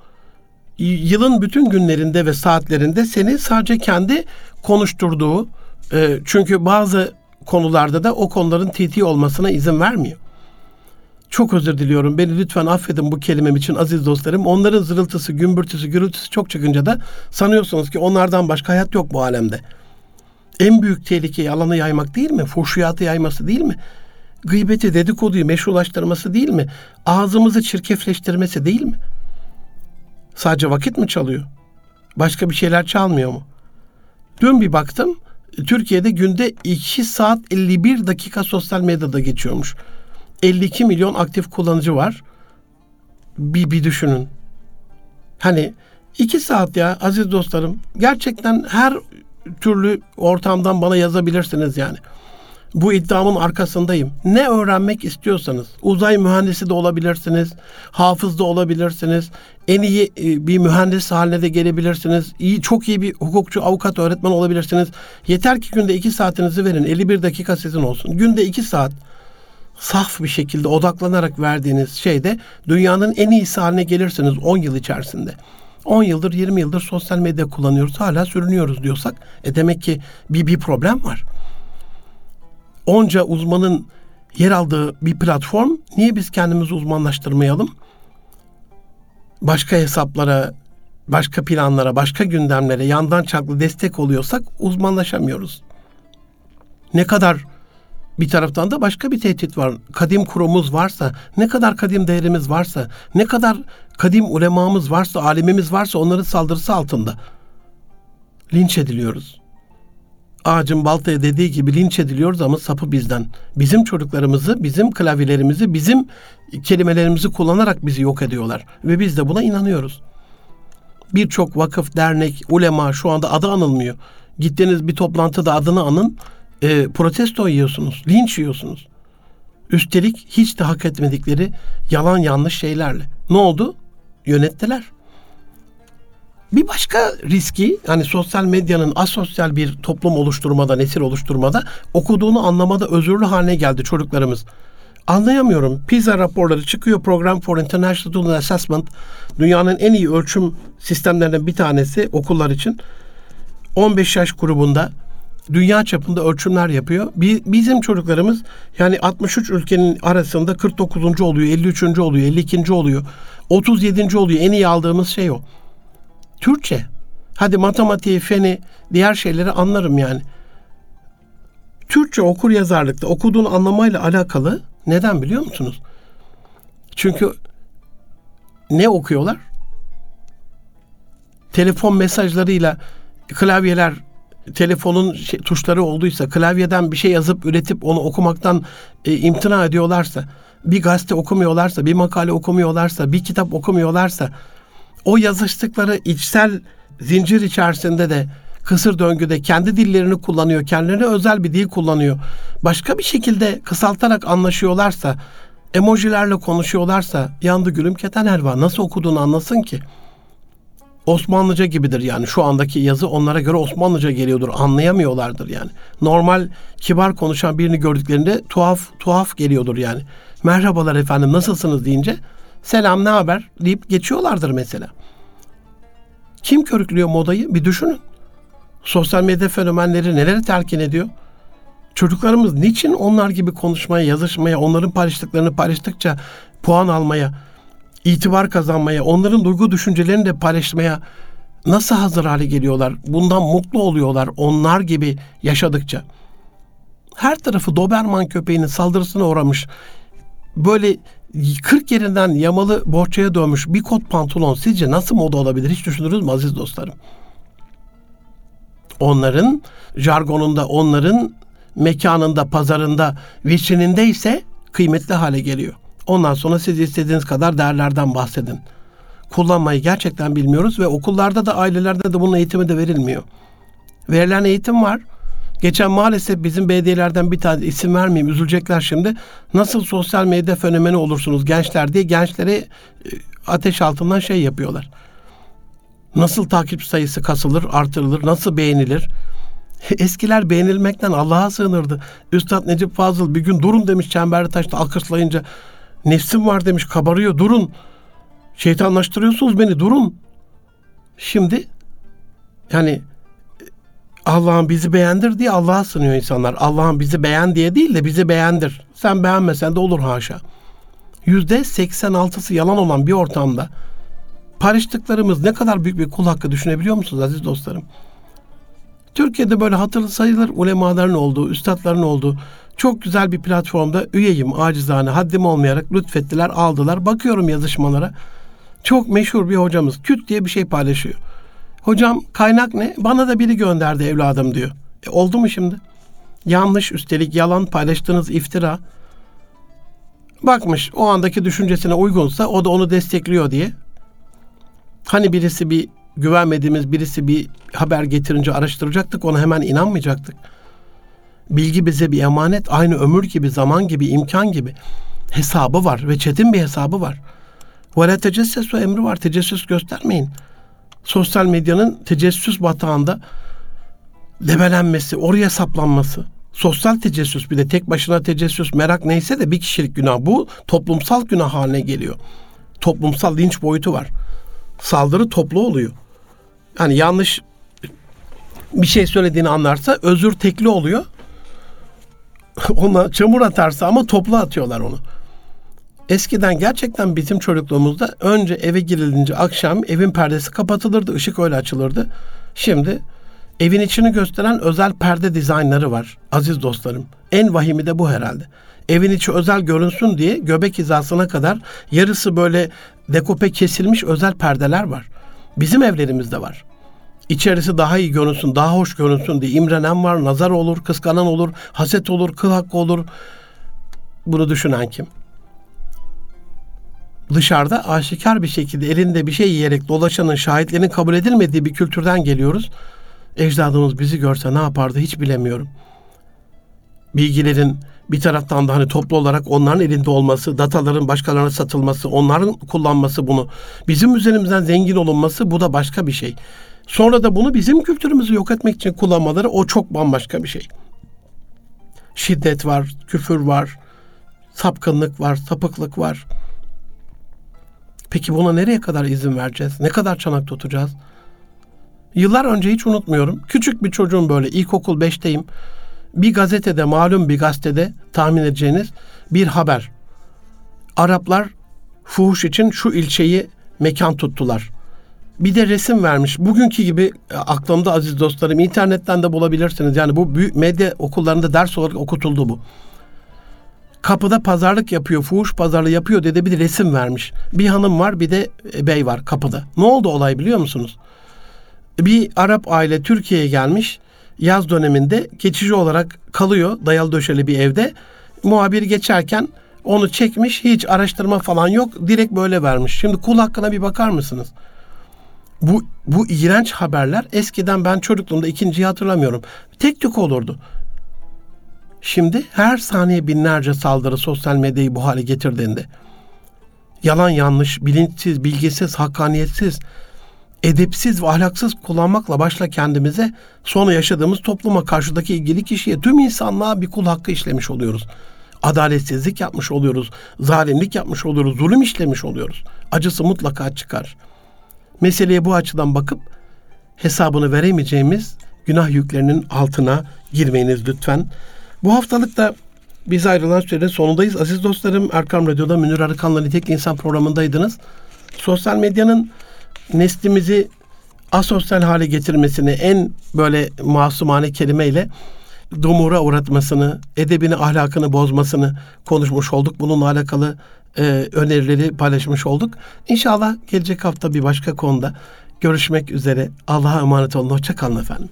Yılın bütün günlerinde ve saatlerinde seni sadece kendi konuşturduğu, e, çünkü bazı konularda da o konuların TT olmasına izin vermiyor. Çok özür diliyorum. Beni lütfen affedin bu kelimem için aziz dostlarım. Onların zırıltısı, gümbürtüsü, gürültüsü çok çıkınca da sanıyorsunuz ki onlardan başka hayat yok bu alemde. En büyük tehlike yalanı yaymak değil mi? Fuhşiyatı yayması değil mi? Gıybeti, dedikoduyu meşrulaştırması değil mi? Ağzımızı çirkefleştirmesi değil mi? Sadece vakit mi çalıyor? Başka bir şeyler çalmıyor mu? Dün bir baktım. Türkiye'de günde 2 saat 51 dakika sosyal medyada geçiyormuş. 52 milyon aktif kullanıcı var. Bir, bir düşünün. Hani 2 saat ya aziz dostlarım. Gerçekten her türlü ortamdan bana yazabilirsiniz yani. Bu iddiamın arkasındayım. Ne öğrenmek istiyorsanız, uzay mühendisi de olabilirsiniz, hafız da olabilirsiniz, en iyi e, bir mühendis haline de gelebilirsiniz, iyi, çok iyi bir hukukçu, avukat, öğretmen olabilirsiniz. Yeter ki günde iki saatinizi verin, 51 dakika sizin olsun. Günde iki saat saf bir şekilde odaklanarak verdiğiniz şeyde dünyanın en iyisi haline gelirsiniz 10 yıl içerisinde. 10 yıldır 20 yıldır sosyal medya kullanıyoruz hala sürünüyoruz diyorsak e demek ki bir, bir problem var. Onca uzmanın yer aldığı bir platform niye biz kendimizi uzmanlaştırmayalım? Başka hesaplara, başka planlara, başka gündemlere yandan çaklı destek oluyorsak uzmanlaşamıyoruz. Ne kadar Bir taraftan da başka bir tehdit var. Kadim kurumumuz varsa, ne kadar kadim değerimiz varsa, ne kadar kadim ulemamız varsa, alimimiz varsa onların saldırısı altında. Linç ediliyoruz. Ağacın baltaya dediği gibi linç ediliyoruz ama sapı bizden. Bizim çocuklarımızı, bizim klavyelerimizi, bizim kelimelerimizi kullanarak bizi yok ediyorlar. Ve biz de buna inanıyoruz. Birçok vakıf, dernek, ulema şu anda adı anılmıyor. Gittiğiniz bir toplantıda adını anın, e, protesto yiyorsunuz, linç yiyorsunuz. Üstelik hiç de hak etmedikleri yalan yanlış şeylerle. Ne oldu? Yönettiler. Bir başka riski hani sosyal medyanın asosyal bir toplum oluşturmada, nesil oluşturmada okuduğunu anlamada özürlü haline geldi çocuklarımız. Anlayamıyorum. PISA raporları çıkıyor. Program for International Student Assessment. Dünyanın en iyi ölçüm sistemlerinden bir tanesi okullar için. 15 yaş grubunda dünya çapında ölçümler yapıyor. Bizim çocuklarımız yani 63 ülkenin arasında 49. oluyor, 53. oluyor, 52. oluyor, 37. oluyor. En iyi aldığımız şey o. Türkçe. Hadi matematiği, feni, diğer şeyleri anlarım yani. Türkçe okur yazarlıkta okuduğun anlamayla alakalı neden biliyor musunuz? Çünkü ne okuyorlar? Telefon mesajlarıyla klavyeler telefonun şey, tuşları olduysa, klavyeden bir şey yazıp üretip onu okumaktan e, imtina ediyorlarsa, bir gazete okumuyorlarsa, bir makale okumuyorlarsa, bir kitap okumuyorlarsa, o yazıştıkları içsel zincir içerisinde de kısır döngüde kendi dillerini kullanıyor, kendilerine özel bir dil kullanıyor. Başka bir şekilde kısaltarak anlaşıyorlarsa, emojilerle konuşuyorlarsa yandı gülüm keten helva nasıl okuduğunu anlasın ki. Osmanlıca gibidir yani şu andaki yazı onlara göre Osmanlıca geliyordur anlayamıyorlardır yani. Normal kibar konuşan birini gördüklerinde tuhaf tuhaf geliyordur yani. Merhabalar efendim nasılsınız deyince selam ne haber deyip geçiyorlardır mesela. Kim körüklüyor modayı bir düşünün. Sosyal medya fenomenleri neleri telkin ediyor? Çocuklarımız niçin onlar gibi konuşmaya, yazışmaya, onların paylaştıklarını paylaştıkça puan almaya, itibar kazanmaya, onların duygu düşüncelerini de paylaşmaya nasıl hazır hale geliyorlar? Bundan mutlu oluyorlar onlar gibi yaşadıkça. Her tarafı Doberman köpeğinin saldırısına uğramış. Böyle 40 yerinden yamalı bohçaya dönmüş bir kot pantolon sizce nasıl moda olabilir? Hiç düşündünüz mü aziz dostlarım? Onların jargonunda, onların mekanında, pazarında, vitrininde ise kıymetli hale geliyor. Ondan sonra siz istediğiniz kadar değerlerden bahsedin. Kullanmayı gerçekten bilmiyoruz ve okullarda da ailelerde de bunun eğitimi de verilmiyor. Verilen eğitim var. Geçen maalesef bizim belediyelerden bir tane isim vermeyeyim üzülecekler şimdi. Nasıl sosyal medya fenomeni olursunuz gençler diye gençlere e, ateş altından şey yapıyorlar. Nasıl takip sayısı kasılır, artırılır, nasıl beğenilir? Eskiler beğenilmekten Allah'a sığınırdı. Üstad Necip Fazıl bir gün durun demiş çemberli taşta alkışlayınca. Nefsim var demiş kabarıyor durun. Şeytanlaştırıyorsunuz beni durun. Şimdi yani Allah'ın bizi beğendir diye Allah'a sınıyor insanlar. Allah'ın bizi beğen diye değil de bizi beğendir. Sen beğenmesen de olur haşa. Yüzde 86'sı yalan olan bir ortamda paylaştıklarımız ne kadar büyük bir kul hakkı düşünebiliyor musunuz aziz dostlarım? Türkiye'de böyle hatırlı sayılır ulemaların olduğu, üstadların olduğu çok güzel bir platformda üyeyim acizane haddim olmayarak lütfettiler aldılar. Bakıyorum yazışmalara. Çok meşhur bir hocamız küt diye bir şey paylaşıyor. Hocam kaynak ne? Bana da biri gönderdi evladım diyor. E, oldu mu şimdi? Yanlış üstelik yalan paylaştığınız iftira. Bakmış o andaki düşüncesine uygunsa o da onu destekliyor diye. Hani birisi bir güvenmediğimiz birisi bir haber getirince araştıracaktık ona hemen inanmayacaktık. Bilgi bize bir emanet aynı ömür gibi zaman gibi imkan gibi hesabı var ve çetin bir hesabı var. Ve la tecessesu emri var tecessüs göstermeyin sosyal medyanın tecessüs batağında debelenmesi, oraya saplanması. Sosyal tecessüs bir de tek başına tecessüs merak neyse de bir kişilik günah bu toplumsal günah haline geliyor. Toplumsal linç boyutu var. Saldırı toplu oluyor. Yani yanlış bir şey söylediğini anlarsa özür tekli oluyor. Ona çamur atarsa ama toplu atıyorlar onu. Eskiden gerçekten bizim çocukluğumuzda önce eve girilince akşam evin perdesi kapatılırdı, ışık öyle açılırdı. Şimdi evin içini gösteren özel perde dizaynları var aziz dostlarım. En vahimi de bu herhalde. Evin içi özel görünsün diye göbek hizasına kadar yarısı böyle dekope kesilmiş özel perdeler var. Bizim evlerimizde var. İçerisi daha iyi görünsün, daha hoş görünsün diye imrenen var, nazar olur, kıskanan olur, haset olur, kıl hakkı olur. Bunu düşünen kim? Dışarıda aşikar bir şekilde elinde bir şey yiyerek dolaşanın şahitlerinin kabul edilmediği bir kültürden geliyoruz. Ecdadımız bizi görse ne yapardı hiç bilemiyorum. Bilgilerin bir taraftan da hani toplu olarak onların elinde olması, dataların başkalarına satılması, onların kullanması bunu, bizim üzerimizden zengin olunması bu da başka bir şey. Sonra da bunu bizim kültürümüzü yok etmek için kullanmaları o çok bambaşka bir şey. Şiddet var, küfür var, sapkınlık var, sapıklık var. Peki buna nereye kadar izin vereceğiz? Ne kadar çanak tutacağız? Yıllar önce hiç unutmuyorum. Küçük bir çocuğum böyle ilkokul 5'teyim. Bir gazetede malum bir gazetede tahmin edeceğiniz bir haber. Araplar fuhuş için şu ilçeyi mekan tuttular. Bir de resim vermiş. Bugünkü gibi e, aklımda aziz dostlarım internetten de bulabilirsiniz. Yani bu büyük medya okullarında ders olarak okutuldu bu. Kapıda pazarlık yapıyor, fuhuş pazarlığı yapıyor dedi bir de resim vermiş. Bir hanım var bir de e, bey var kapıda. Ne oldu olay biliyor musunuz? Bir Arap aile Türkiye'ye gelmiş. Yaz döneminde geçici olarak kalıyor dayalı döşeli bir evde. Muhabir geçerken onu çekmiş hiç araştırma falan yok direkt böyle vermiş. Şimdi kul hakkına bir bakar mısınız? Bu, bu iğrenç haberler eskiden ben çocukluğumda ikinciyi hatırlamıyorum. Tek tük olurdu. Şimdi her saniye binlerce saldırı sosyal medyayı bu hale getirdiğinde yalan yanlış, bilinçsiz, bilgisiz, hakkaniyetsiz, edepsiz ve ahlaksız kullanmakla başla kendimize sonra yaşadığımız topluma karşıdaki ilgili kişiye tüm insanlığa bir kul hakkı işlemiş oluyoruz. Adaletsizlik yapmış oluyoruz, zalimlik yapmış oluyoruz, zulüm işlemiş oluyoruz. Acısı mutlaka çıkar. Meseleye bu açıdan bakıp hesabını veremeyeceğimiz günah yüklerinin altına girmeyiniz lütfen. Bu haftalık da biz ayrılan sürenin sonundayız. Aziz dostlarım Erkam Radyo'da Münir Arıkan'la Nitekli İnsan programındaydınız. Sosyal medyanın neslimizi asosyal hale getirmesini en böyle masumane kelimeyle dumura uğratmasını, edebini, ahlakını bozmasını konuşmuş olduk. Bununla alakalı e, önerileri paylaşmış olduk. İnşallah gelecek hafta bir başka konuda görüşmek üzere. Allah'a emanet olun. Hoşçakalın efendim.